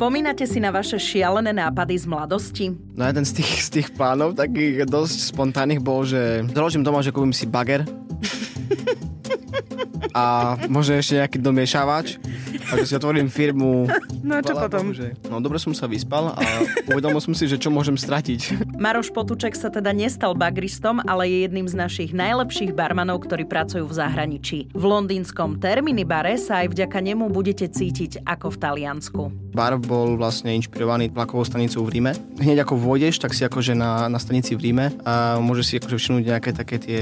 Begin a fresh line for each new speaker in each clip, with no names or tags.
Spomínate si na vaše šialené nápady z mladosti?
No jeden z tých, z tých plánov takých dosť spontánnych bol, že založím doma, že kúpim si bager a možno ešte nejaký domiešavač a že si otvorím firmu.
No a čo
Chvala
potom?
Bohu, že... No dobre som sa vyspal a uvedomil som si, že čo môžem stratiť.
Maroš Potuček sa teda nestal bagristom, ale je jedným z našich najlepších barmanov, ktorí pracujú v zahraničí. V londýnskom Termini bare sa aj vďaka nemu budete cítiť ako v Taliansku.
Bar bol vlastne inšpirovaný vlakovou stanicou v Ríme. Hneď ako vôjdeš, tak si akože na, na stanici v Ríme a môžeš si akože všimnúť nejaké také tie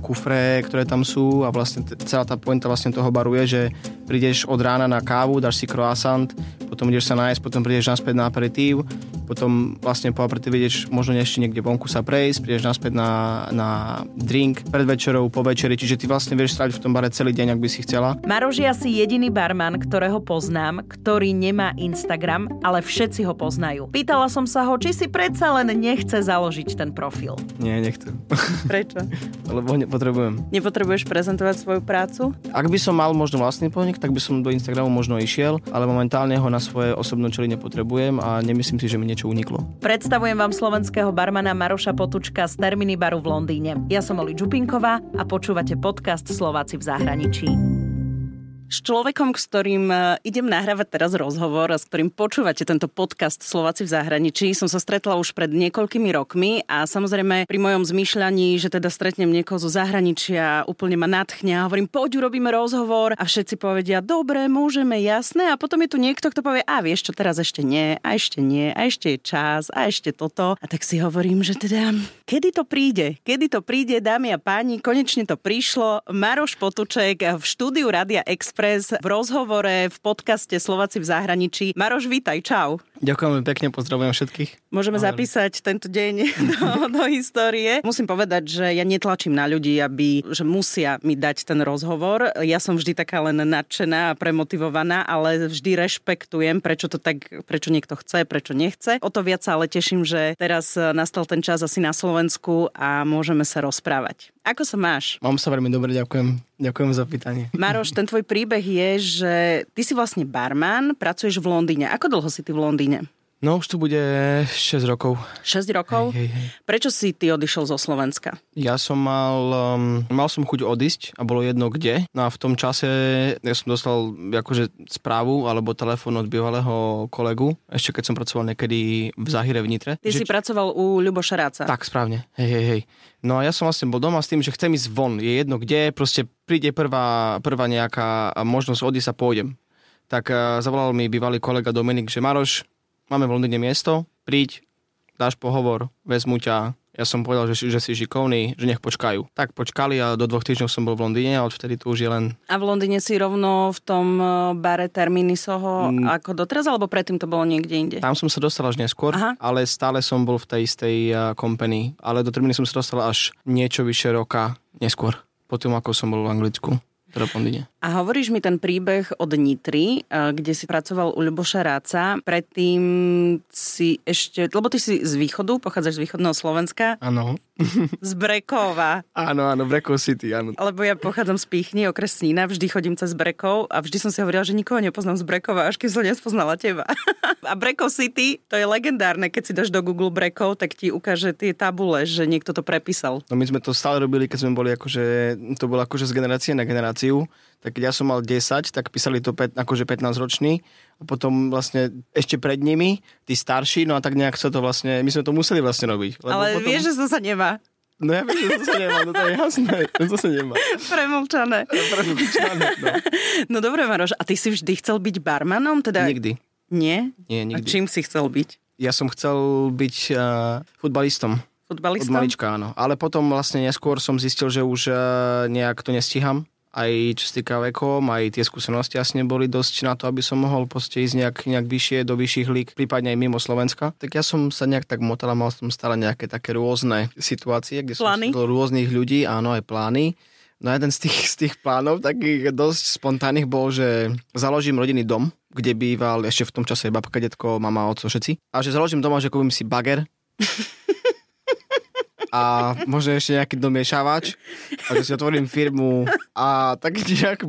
kufre, ktoré tam sú a vlastne celá tá pointa vlastne toho baru je, že prídeš od rána na kávu, dáš si croissant, potom ideš sa nájsť, potom prídeš naspäť na aperitív, potom vlastne po aperitíve ideš možno ešte niekde vonku sa prejsť, prídeš naspäť na, na drink pred večerou, po večeri, čiže ty vlastne vieš stráviť v tom bare celý deň, ak by si chcela.
Maroš je asi jediný barman, ktorého poznám, ktorý nemá Instagram, ale všetci ho poznajú. Pýtala som sa ho, či si predsa len nechce založiť ten profil.
Nie, nechcem.
Prečo?
Lebo nepotrebujem.
Nepotrebuješ prezentovať svoju prácu?
Ak by som mal možno vlastný podnik, tak by som do Instagramu možno išiel, ale momentálne ho na svoje osobné čely nepotrebujem a nemyslím si, že mi niečo uniklo.
Predstavujem vám slovenského barmana Maroša Potučka z Terminy baru v Londýne. Ja som Oli Čupinková a počúvate podcast Slováci v zahraničí. S človekom, s ktorým e, idem nahrávať teraz rozhovor a s ktorým počúvate tento podcast Slováci v zahraničí, som sa stretla už pred niekoľkými rokmi a samozrejme pri mojom zmýšľaní, že teda stretnem niekoho zo zahraničia, úplne ma nadchne a hovorím, poď urobíme rozhovor a všetci povedia, dobre, môžeme, jasné a potom je tu niekto, kto povie, a vieš čo, teraz ešte nie, a ešte nie, a ešte je čas, a ešte toto. A tak si hovorím, že teda, kedy to príde? Kedy to príde, dámy a páni, konečne to prišlo. Maroš Potuček v štúdiu Radia Express v rozhovore v podcaste Slováci v zahraničí. Maroš, vítaj, čau.
Ďakujem pekne, pozdravujem všetkých.
Môžeme
Ahoj.
zapísať tento deň do, do histórie. Musím povedať, že ja netlačím na ľudí, aby, že musia mi dať ten rozhovor. Ja som vždy taká len nadšená a premotivovaná, ale vždy rešpektujem, prečo to tak, prečo niekto chce, prečo nechce. O to viac sa ale teším, že teraz nastal ten čas asi na Slovensku a môžeme sa rozprávať. Ako sa máš?
Mám sa veľmi dobre, ďakujem. Ďakujem za pýtanie.
Maroš, ten tvoj príbeh je, že ty si vlastne barman, pracuješ v Londýne. Ako dlho si ty v Londýne?
No už tu bude 6 rokov.
6 rokov?
Hej, hej, hej.
Prečo si ty odišiel zo Slovenska?
Ja som mal, um, mal som chuť odísť a bolo jedno kde. No a v tom čase ja som dostal akože správu alebo telefón od bývalého kolegu, ešte keď som pracoval niekedy v Zahire v Nitre.
Ty
že-
si pracoval u Ľuboša Ráca.
Tak, správne. Hej, hej, hej. No a ja som vlastne bol doma s tým, že chcem ísť von. Je jedno kde, proste príde prvá, prvá nejaká možnosť odísť a pôjdem. Tak uh, zavolal mi bývalý kolega Dominik, že Maroš, máme v Londýne miesto, príď, dáš pohovor, vezmu ťa. Ja som povedal, že, si- že si šikovný, že nech počkajú. Tak počkali a do dvoch týždňov som bol v Londýne a odvtedy tu už je len...
A v Londýne si rovno v tom eh, bare Termini Soho
Mm.
ako doteraz, alebo predtým to bolo niekde inde?
Tam som sa dostal až neskôr,
Aha.
ale stále som bol v tej istej uh, company. Ale do termíny som sa dostal až niečo vyše roka neskôr. Potom ako som bol v Anglicku, teda Londýne.
A hovoríš mi ten príbeh od Nitry, eh, kde si pracoval u Ľuboša Ráca. Predtým si ešte, lebo ty si z východu, pochádzaš z východného Slovenska,
Áno.
z Brekova.
Áno, áno, Brekov City, áno.
Lebo ja pochádzam z Píchny, okres Snína, vždy chodím cez Brekov a vždy som si hovorila, že nikoho nepoznám z Brekova, až keď som nespoznala teba. a Brekov City, to je legendárne, keď si dáš do Google Brekov, tak ti ukáže tie tabule, že niekto to prepísal.
No my sme to stále robili, keď sme boli akože, to bolo akože z generácie na generáciu. Tak keď ja som mal 10, tak písali to pet, akože 15 ročný a potom vlastne ešte pred nimi, tí starší, no a tak nejak sa to vlastne, my sme to museli vlastne robiť. lebo
Ale
potom,
vieš, že to sa nemá.
No ja viem, že to sa nemá, no to je jasné, to sa nemá.
Premlčané.
Premlčané, no.
No dobre, Maroš, a ty si vždy chcel byť barmanom? Teda...
Nikdy,
Nie?
nie,
A
nikdy.
čím si chcel byť?
Ja som chcel byť uh, futbalistom. Od
Futbalistom?
malička, áno. Ale potom vlastne neskôr som zistil, že už uh, nejak to nestíham. Aj čo sa týka vekom, aj tie skúsenosti asi neboli dosť na to, aby som mohol proste ísť nejak, nejak vyššie do vyšších líg, prípadne aj mimo Slovenska. Tak ja som sa nejak tak motal a mal som stále nejaké také rôzne situácie, kde
Plány?
som stretol rôznych ľudí, áno, aj plány. No jeden z tých, z tých plánov, takých dosť spontánnych bol, že založím rodinný dom, kde býval ešte v tom čase babka, detko, mama, oco, všetci. A že založím doma, že kúpim si bager, a možno ešte nejaký domiešavač a že si otvorím firmu a tak nejak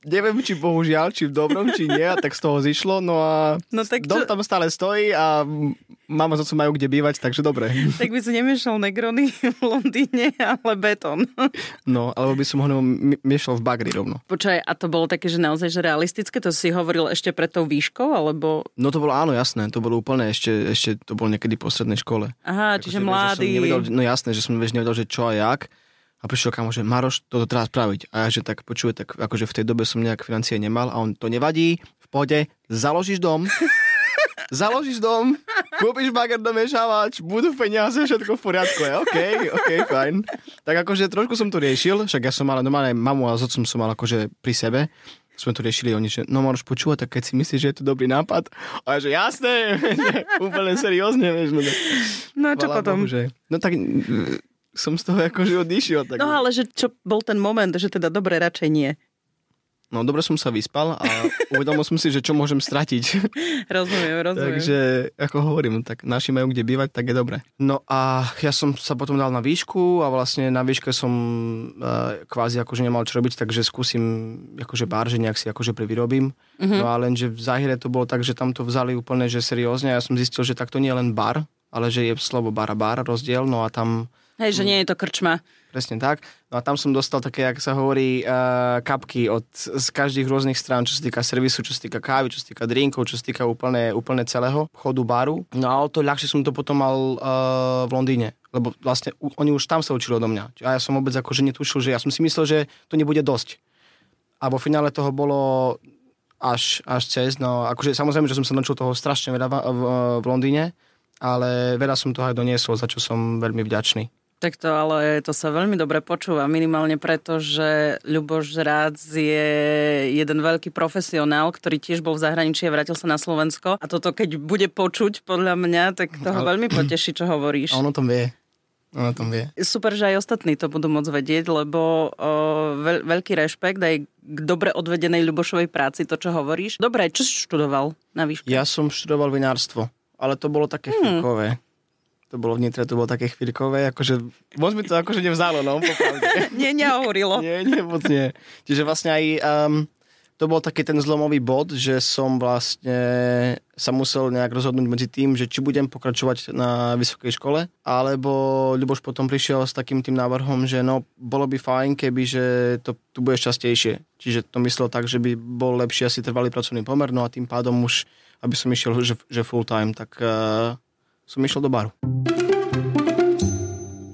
neviem, či bohužiaľ, či v dobrom, či nie, a tak z toho zišlo, no a
No tak
dom
čo-
tam stále stojí a mama so majú kde bývať, takže dobre.
Tak by si nemiešal Negrony v Londýne, ale betón.
No, alebo by som ho mi- miešal v bagri rovno.
Počkaj, a to bolo také, že naozaj že realistické? To si hovoril ešte pred tou výškou, alebo...
No to bolo áno, jasné, to bolo úplne ešte, ešte to bolo niekedy po strednej škole.
Aha,
Akože,
čiže mladý.
Nevedel, no jasné, že som vieš, nevedel, že čo a jak. A prišiel kamo, že Maroš, toto treba spraviť. A ja, že tak počuje, tak akože v tej dobe som nejak financie nemal a on to nevadí, v pohode, založíš dom, založíš dom, kúpiš bager domiešavač, budú peniaze, všetko v poriadku. Ja, OK, OK, fajn. Tak akože trošku som to riešil, však ja som mal normálne mamu a s otcom som mal akože pri sebe sme to riešili, oni, že no Maroš, počúva, tak keď si myslíš, že je to dobrý nápad, a ja, že jasné, úplne seriózne, vieš, no,
No čo
Chvala
potom?
Bohu, že... No tak som z toho akože odišiel. Tak...
No ale že čo bol ten moment, že teda dobre, radšej nie.
no dobre som sa vyspal a uvedomil som si, že čo môžem stratiť.
Rozumiem, rozumiem.
Takže, ako hovorím, tak naši majú kde bývať, tak je dobre. No a ja som sa potom dal na výšku a vlastne na výške som uh, kvázi akože nemal čo robiť, takže skúsim akože bar, že nejak si akože privyrobím.
Mhm.
No a len, že v záhire to bolo tak, že tam to vzali úplne, že seriózne. Ja som zistil, že tak to nie je len bar, ale že je slovo bar a bar rozdiel, no a tam
Hej, že nie je to krčma.
Presne tak. No a tam som dostal také, jak sa hovorí, uh, kapky od, z každých rôznych strán, čo sa týka servisu, čo sa týka kávy, čo sa týka drinkov, čo sa týka úplne, úplne celého chodu baru. No a o to ľahšie som to potom mal uh, v Londýne. Lebo vlastne u, oni už tam sa učili odo mňa. A ja som vôbec akože netušil, že ja som si myslel, že to nebude dosť. A vo finále toho bolo až, až cez. No akože samozrejme, že som sa naučil toho strašne veľa v, v, v Londýne, ale veľa som toho aj doniesol, za čo som veľmi vďačný.
Tak to ale to sa veľmi dobre počúva, minimálne preto, že Ľuboš Rác je jeden veľký profesionál, ktorý tiež bol v zahraničí a vrátil sa na Slovensko. A toto keď bude počuť podľa mňa, tak toho
Ale-
veľmi poteší, čo hovoríš.
A on o tom vie. On o tom vie.
Super, že aj ostatní to budú môcť vedieť, lebo o, veľ, veľký rešpekt aj k dobre odvedenej Ľubošovej práci, to, čo hovoríš. Dobre, čo si študoval na výške?
Ja som študoval vinárstvo, ale to bolo také chvíľkové. To bolo v Nitre, to bolo také chvíľkové, akože moc mi to akože nevzalo, no.
Nie, nehovorilo.
nie, nie, moc nie. Čiže vlastne aj um, to bol taký ten zlomový bod, že som vlastne sa musel nejak rozhodnúť medzi tým, že či budem pokračovať na vysokej škole, alebo Ľuboš potom prišiel s takým tým návrhom, že no, bolo by fajn, keby, že to tu budeš častejšie. Čiže to myslel tak, že by bol lepší asi trvalý pracovný pomer, no a tým pádom už, aby som išiel, že, že full time, tak uh, som išiel do baru.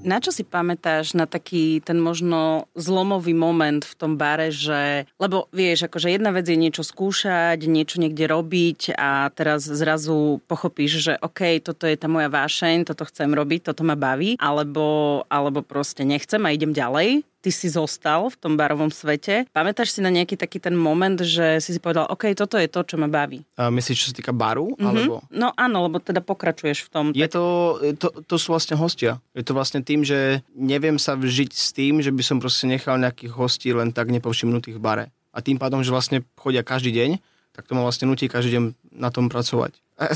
Na čo si pamätáš na taký ten možno zlomový moment v tom bare, že... Lebo vieš, akože jedna vec je niečo skúšať, niečo niekde robiť a teraz zrazu pochopíš, že OK, toto je tá moja vášeň, toto chcem robiť, toto ma baví, alebo, alebo proste nechcem a idem ďalej. Ty si zostal v tom barovom svete. Pamätáš si na nejaký taký ten moment, že si si povedal, OK, toto je to, čo ma baví.
A myslíš, čo sa týka baru? Mm-hmm. Alebo...
No áno, lebo teda pokračuješ v tom.
Je to, to, to sú vlastne hostia. Je to vlastne tým, že neviem sa vžiť s tým, že by som proste nechal nejakých hostí len tak nepovšimnutých v bare. A tým pádom, že vlastne chodia každý deň, tak to ma vlastne nutí každý deň na tom pracovať.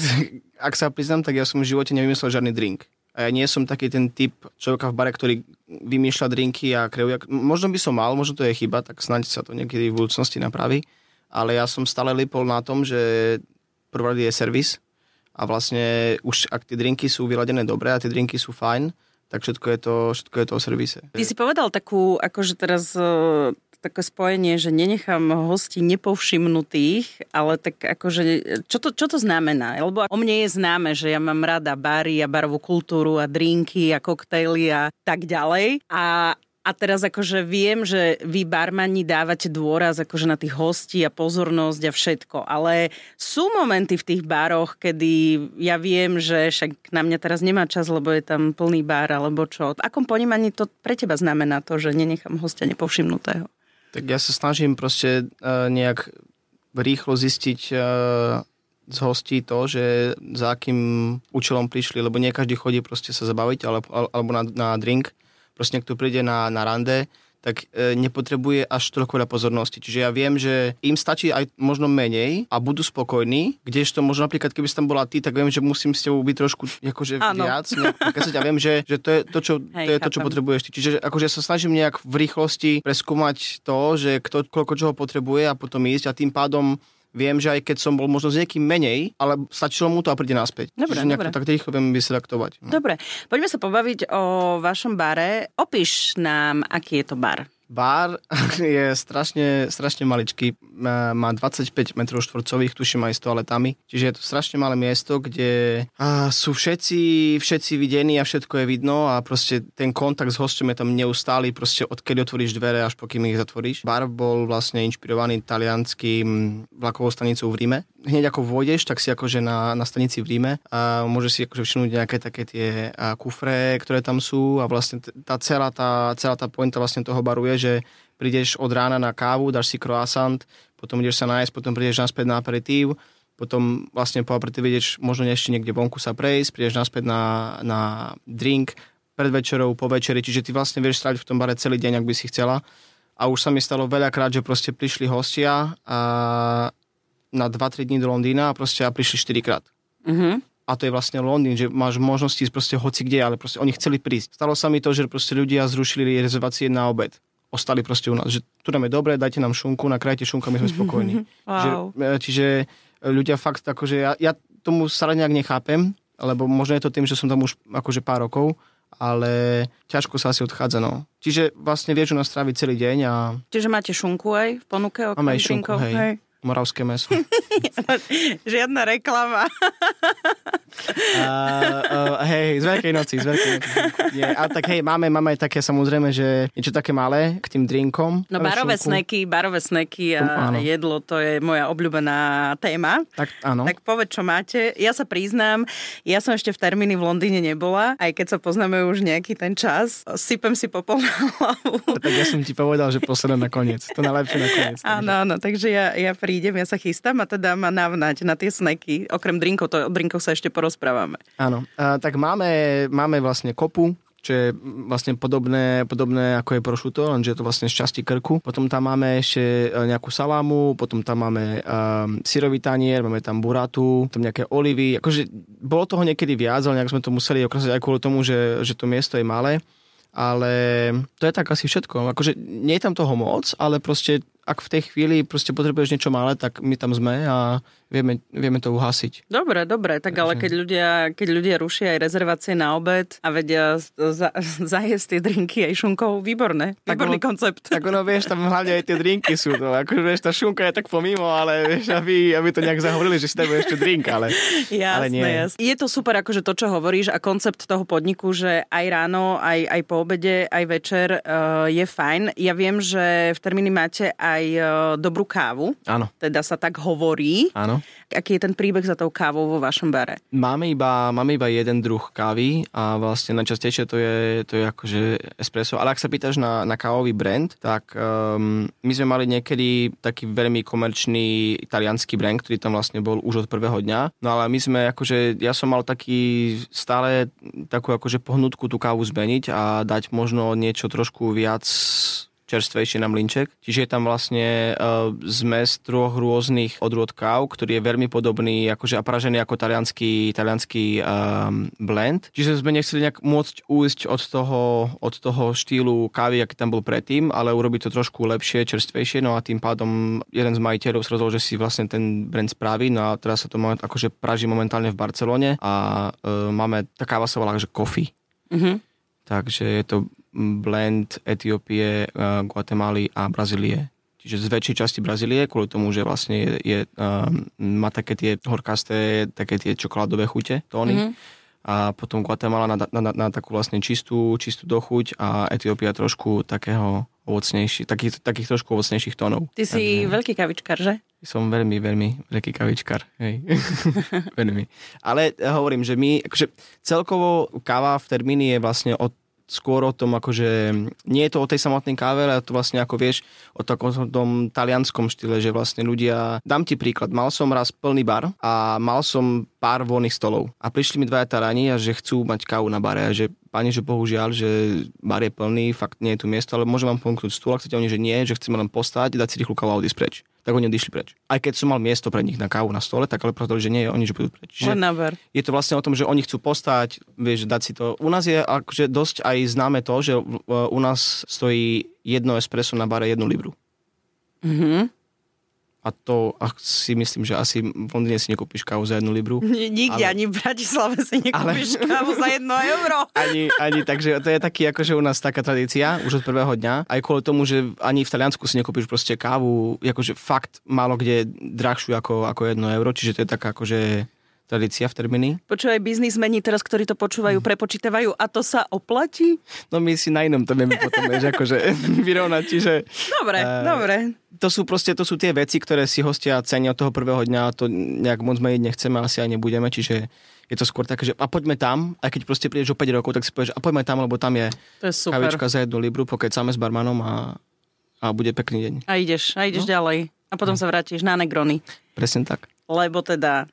Ak sa priznám, tak ja som v živote nevymyslel žiadny drink. A ja nie som taký ten typ človeka v bare, ktorý vymýšľa drinky a kreuje. Možno by som mal, možno to je chyba, tak snáď sa to niekedy v budúcnosti napraví. Ale ja som stále lipol na tom, že prvá je servis a vlastne už ak tie drinky sú vyladené dobre a tie drinky sú fajn, tak všetko je to, všetko je to o servise.
Ty si povedal takú, akože teraz e, také spojenie, že nenechám hosti nepovšimnutých, ale tak akože, čo to, čo to znamená? Lebo o mne je známe, že ja mám rada bary a barovú kultúru a drinky a koktejly a tak ďalej. A a teraz akože viem, že vy barmani dávate dôraz akože na tých hostí a pozornosť a všetko, ale sú momenty v tých baroch, kedy ja viem, že však na mňa teraz nemá čas, lebo je tam plný bar alebo čo. V akom ponímaní to pre teba znamená to, že nenechám hostia nepovšimnutého?
Tak ja sa snažím proste uh, nejak rýchlo zistiť uh, z hostí to, že za akým účelom prišli, lebo nie každý chodí proste sa zabaviť alebo, alebo na, na drink. Proste niekto príde na, na rande, tak e, nepotrebuje až toľko veľa pozornosti. Čiže ja viem, že im stačí aj možno menej a budú spokojní, kdežto možno napríklad, keby si tam bola ty, tak viem, že musím s tebou byť trošku akože viac. Nejak, ja viem, že, že to je to, čo, Hej, to, je to, čo potrebuješ ty. Čiže akože sa snažím nejak v rýchlosti preskúmať to, že kto koľko čoho potrebuje a potom ísť a tým pádom viem, že aj keď som bol možno s niekým menej, ale stačilo mu to a príde naspäť.
Dobre,
Čiže
dobre.
tak rýchlo viem vyselektovať.
No. Dobre, poďme sa pobaviť o vašom bare. Opíš nám, aký je to bar.
Bar je strašne, strašne maličký, má 25 m štvorcových, tuším aj s toaletami, čiže je to strašne malé miesto, kde sú všetci, všetci videní a všetko je vidno a proste ten kontakt s hostom je tam neustály, proste odkedy otvoríš dvere až pokým ich zatvoríš. Bar bol vlastne inšpirovaný talianským vlakovou stanicou v Ríme. Hneď ako vôjdeš, tak si akože na, na stanici v Ríme a môžeš si akože všimnúť nejaké také tie kufre, ktoré tam sú a vlastne tá celá tá, celá tá pointa vlastne toho baru je, že prídeš od rána na kávu, dáš si croissant, potom ideš sa nájsť, potom prídeš naspäť na aperitív, potom vlastne po aperitíve ideš možno ešte niekde vonku sa prejsť, prídeš naspäť na, na drink, pred večerou, po večeri, čiže ty vlastne vieš stráviť v tom bare celý deň, ak by si chcela. A už sa mi stalo veľakrát, že proste prišli hostia a na 2-3 dní do Londýna a proste a prišli 4 krát.
Uh-huh.
A to je vlastne Londýn, že máš možnosti ísť proste hoci kde, ale proste oni chceli prísť. Stalo sa mi to, že proste ľudia zrušili rezervácie na obed ostali proste u nás, že tu nám je dobre, dajte nám šunku, nakrajte šunka, my sme spokojní.
wow.
že, čiže ľudia fakt akože ja, ja tomu sa nejak nechápem, lebo možno je to tým, že som tam už akože pár rokov, ale ťažko sa asi odchádza, no. Čiže vlastne vieš u nás stráviť celý deň a...
Čiže máte šunku aj v ponuke?
Máme aj šunku, hej. hej. Moravské meso.
Žiadna reklama.
uh, hej, z Veľkej noci, z Veľkej noci. Nie, a tak hej, máme, máme aj také samozrejme, že niečo také malé k tým drinkom.
No barové sneky, barové sneky a áno. jedlo, to je moja obľúbená téma.
Tak áno.
Tak povedz, čo máte. Ja sa priznám, ja som ešte v termíny v Londýne nebola, aj keď sa poznáme už nejaký ten čas. Sypem si popol na hlavu.
Tak ja som ti povedal, že posledné nakoniec. To najlepšie nakoniec.
Áno, áno, takže ja, ja prídem, ja sa chystám a teda ma navnať na tie sneky. Okrem drinkov, to o drinkoch sa ešte porozprávame.
Áno, a, tak máme, máme vlastne kopu, čo je vlastne podobné, podobné ako je prošuto, lenže je to vlastne z časti krku. Potom tam máme ešte e, nejakú salámu, potom tam máme um, syrový tanier, máme tam buratu, tam nejaké olivy. Akože bolo toho niekedy viac, ale nejak sme to museli okrasať aj kvôli tomu, že, že to miesto je malé. Ale to je tak asi všetko. Akože nie je tam toho moc, ale proste ak v tej chvíli proste potrebuješ niečo malé, tak my tam sme a vieme, vieme to uhasiť.
Dobre, dobre, tak ale keď ľudia, keď ľudia rušia aj rezervácie na obed a vedia za, zajesť tie drinky aj šunkou, výborné, výborný
tak ono,
koncept.
Tak ono, vieš, tam hlavne aj tie drinky sú, to, akože vieš, tá šunka je tak pomimo, ale vieš, aby, aby to nejak zahovorili, že si dajú ešte drink, ale,
jasné,
ale nie.
Jasné. Je to super, akože to, čo hovoríš a koncept toho podniku, že aj ráno, aj, aj po obede, aj večer uh, je fajn. Ja viem, že v termíny máte aj aj dobrú kávu.
Áno.
Teda sa tak hovorí.
Áno.
Aký je ten príbeh za tou kávou vo vašom bare?
Máme iba, máme iba jeden druh kávy a vlastne najčastejšie to je, to je akože espresso. Ale ak sa pýtaš na, na kávový brand, tak um, my sme mali niekedy taký veľmi komerčný italianský brand, ktorý tam vlastne bol už od prvého dňa. No ale my sme akože, ja som mal taký stále takú akože pohnutku tú kávu zmeniť a dať možno niečo trošku viac čerstvejšie na mlinček. Čiže je tam vlastne uh, zmes troch rôznych odrôd káv, ktorý je veľmi podobný akože a pražený ako talianský, talianský um, blend. Čiže sme nechceli nejak môcť ujsť od toho, od toho štýlu kávy, aký tam bol predtým, ale urobiť to trošku lepšie, čerstvejšie. No a tým pádom jeden z majiteľov sa rozhodol, že si vlastne ten brand spraví. No a teraz sa to moment, akože praží momentálne v Barcelone a uh, máme, tá káva sa volá, že coffee. Mm-hmm. Takže je to blend Etiópie, eh, Guatemaly a Brazílie. Čiže z väčšej časti Brazílie, kvôli tomu, že vlastne je, je, um, má také tie horkasté, také tie čokoládové chute, tóny. Mm-hmm. A potom Guatemala na, na, na, na takú vlastne čistú, čistú dochuť a Etiópia trošku takého ovocnejší, takých, takých trošku ovocnejších tónov.
Ty si Takže, veľký kavičkar, že?
Som veľmi, veľmi veľký kavičkar. Hej. veľmi. Ale hovorím, že my, akože celkovo káva v termíne je vlastne od skôr o tom, akože nie je to o tej samotnej káve, ale to vlastne ako vieš o takom tom talianskom štýle, že vlastne ľudia, dám ti príklad, mal som raz plný bar a mal som pár voľných stolov. A prišli mi dvaja tarani a že chcú mať kávu na bare a že pani, že bohužiaľ, že bar je plný, fakt nie je tu miesto, ale môžem vám ponúknuť stôl, ak chcete oni, že nie, že chceme len postať, dať si rýchlu kávu a odísť preč. Tak oni odišli preč. Aj keď som mal miesto pre nich na kávu na stole, tak ale povedali, že nie, oni že budú preč.
Bar.
je to vlastne o tom, že oni chcú postať, vieš, dať si to. U nás je akože dosť aj známe to, že u nás stojí jedno espresso na bare jednu libru.
Mhm.
A to ach, si myslím, že asi v Londýne si nekúpiš kávu za jednu libru.
Ni- Nikde,
Ale-
ani v Bratislave si nekúpiš kávu za jedno euro.
Ani, ani takže to je taký akože u nás taká tradícia už od prvého dňa. Aj kvôli tomu, že ani v Taliansku si nekúpiš proste kávu, akože fakt málo kde drahšiu ako, ako jedno euro, čiže to je taká akože tradícia v termíny.
Počúvaj, biznismeni teraz, ktorí to počúvajú, prepočítavajú a to sa oplatí?
No my si na inom to vieme potom vieš, akože vyrovnať, čiže
Dobre,
Eh,
dobre.
to sú proste to sú tie veci, ktoré si hostia cenia od toho prvého dňa a to nejak moc meniť nechceme, asi aj nebudeme, čiže je to skôr také, že a poďme tam, aj keď proste prídeš o 5 rokov, tak si povieš, a poďme tam, lebo tam je
To je super.
kavička za jednu libru, pokecáme s barmanom a, a bude pekný deň.
A ideš, a ideš
No.
ďalej. A potom sa vrátiš na Negrony.
Presne tak.
Lebo teda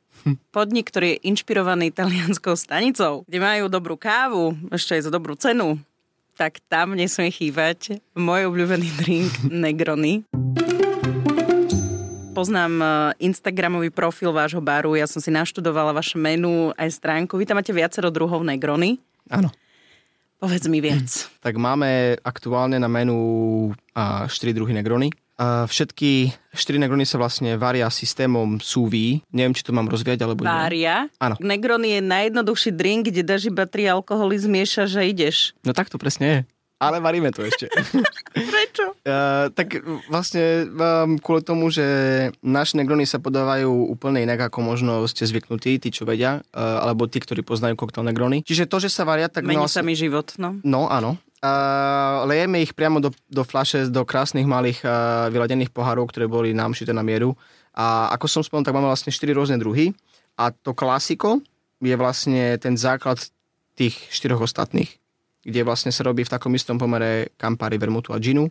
podnik, ktorý je inšpirovaný talianskou stanicou, kde majú dobrú kávu, ešte aj za dobrú cenu, tak tam nesmie chýbať môj obľúbený drink Negrony. Poznám eh, Instagramový profil vášho baru, ja som si naštudovala vaše menu aj stránku. Vy tam máte viacero druhov Negrony.
Áno.
Povedz mi viac.
Tak máme aktuálne na menu a, 4 druhy negrony. Všetky 4 negrony sa vlastne varia systémom sous vide. Neviem, či to mám rozviať, alebo nie.
Vária.
Áno.
Negrony je najjednoduchší drink, kde dáš iba tri alkoholy, zmieša, že ideš.
No tak to presne je. Ale varíme to ešte.
Prečo?
Uh, tak vlastne um, kvôli tomu, že naše negrony sa podávajú úplne inak, ako možno ste zvyknutí, tí, čo vedia, uh, alebo tí, ktorí poznajú koktel negrony. Čiže to, že sa varia, tak
Mení
vlastne-
sa mi život, no.
No, áno. Uh, lejeme ich priamo do, do flaše, do krásnych malých uh, vyladených pohárov, ktoré boli nám šité na mieru. A ako som spomenul, tak máme vlastne 4 rôzne druhy. A to klasiko je vlastne ten základ tých štyroch ostatných, kde vlastne sa robí v takom istom pomere Campari, Vermutu a Ginu,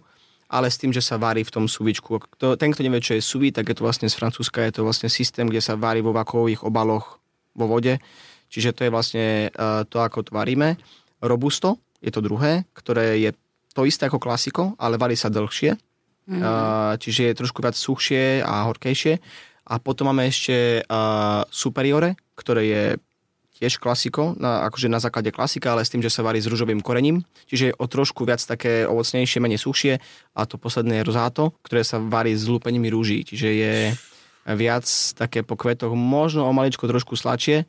ale s tým, že sa varí v tom suvičku. Kto, ten, kto nevie, čo je suvi, tak je to vlastne z Francúzska, je to vlastne systém, kde sa varí vo vakových obaloch vo vode. Čiže to je vlastne uh, to, ako to varíme. Robusto je to druhé, ktoré je to isté ako klasiko, ale varí sa dlhšie. Mm. Uh, čiže je trošku viac suchšie a horkejšie. A potom máme ešte uh, Superiore, ktoré je tiež klasiko, na, akože na základe klasika, ale s tým, že sa varí s rúžovým korením. Čiže je o trošku viac také ovocnejšie, menej suchšie. A to posledné je rozáto, ktoré sa varí s lúpením rúží. Čiže je viac také po kvetoch, možno o maličko trošku sladšie.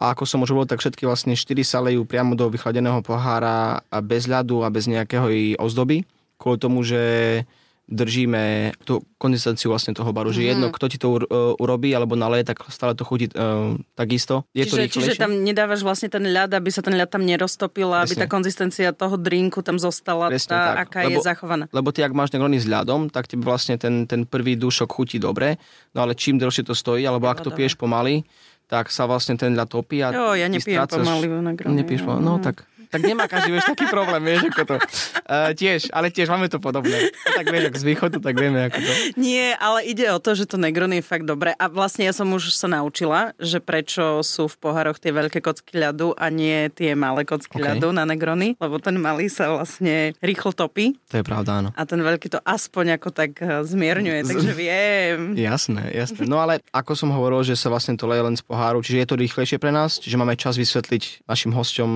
A ako som už hovoril, tak všetky vlastne 4 sa lejú priamo do vychladeného pohára a bez ľadu a bez nejakého i ozdoby. Kvôli tomu, že držíme tú konzistenciu vlastne toho baru, že jedno, kto ti to uh, urobí alebo naleje, tak stále to chutí uh, takisto. Je to
čiže,
rýchlejšie.
čiže tam nedávaš vlastne ten ľad, aby sa ten ľad tam neroztopil a aby tá konzistencia toho drinku tam zostala
Presne
tá,
tak.
aká
Lebo-
je zachovaná.
Lebo ty, ak máš negrony s ľadom, tak tebe vlastne ten, ten prvý dušok chutí dobre, no ale čím dlhšie to stojí, alebo ak to piješ pomaly, tak sa vlastne ten ľad topí a
Jo, ja nepijem
strácaš-
pomaly Negrony.
Nepiješ pomaly, no tak, tak nemá každý vieš taký problém, vieš, ako to. Uh, tiež, ale tiež máme to podobné. Tak vieš, ak z východu, tak vieme, ako to.
Nie, ale ide o to, že to Negrony je fakt dobré. A vlastne ja som už sa naučila, že prečo sú v pohároch tie veľké kocky ľadu a nie tie malé kocky
Ok.
ľadu na Negrony, lebo ten malý sa vlastne rýchlo topí
To je pravda, áno.
a ten veľký to aspoň ako tak eh, zmierňuje, takže viem.
Jasné, jasné. No ale ako som hovoril, že sa vlastne to leje len z poháru, čiže je to rýchlejšie pre nás, čiže máme čas vysvetliť našim hosťom,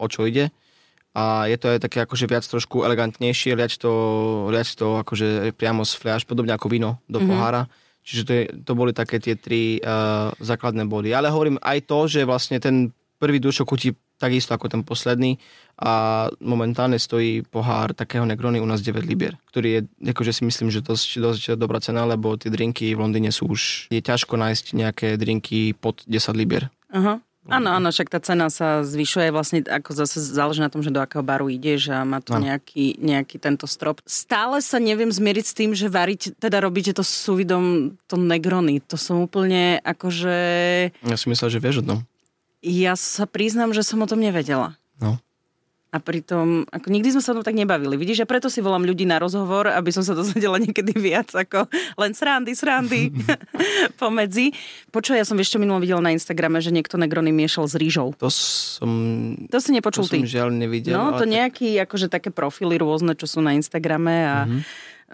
o čo ide. A je to aj také akože viac trošku elegantnejšie, liať to, liať to akože priamo z fľaš, podobne ako víno do mm-hmm. pohára. Čiže to, je, to boli také tie tri uh, základné body. Ale hovorím aj to, že vlastne ten prvý dušok chutí takisto ako ten posledný a momentálne stojí pohár takého Negrony u nás 9 libier, ktorý je, akože si myslím, že dosť, dosť dobrá cena, lebo tie drinky v Londýne sú už, je ťažko nájsť nejaké drinky pod 10 libier.
Aha. Áno, áno, však tá cena sa zvyšuje vlastne, ako zase záleží na tom, že do akého baru ideš a má to nejaký, nejaký tento strop. Stále sa neviem zmieriť s tým, že variť, teda robíte to s súvidom, to negrony. To som úplne akože...
Ja si myslel, že vieš o tom.
Ja sa priznám, že som o tom nevedela.
No.
A pritom, ako nikdy sme sa o tom tak nebavili. Vidíš, a preto si volám ľudí na rozhovor, aby som sa dozvedela niekedy viac ako len srandy, srandy pomedzi. Počuj, ja som ešte minulo videla na Instagrame, že niekto negrony miešal s rýžou.
To som...
To si nepočul
to
ty.
som žiaľ nevidel.
No, to
tak-
nejaký, akože také profily rôzne, čo sú na Instagrame a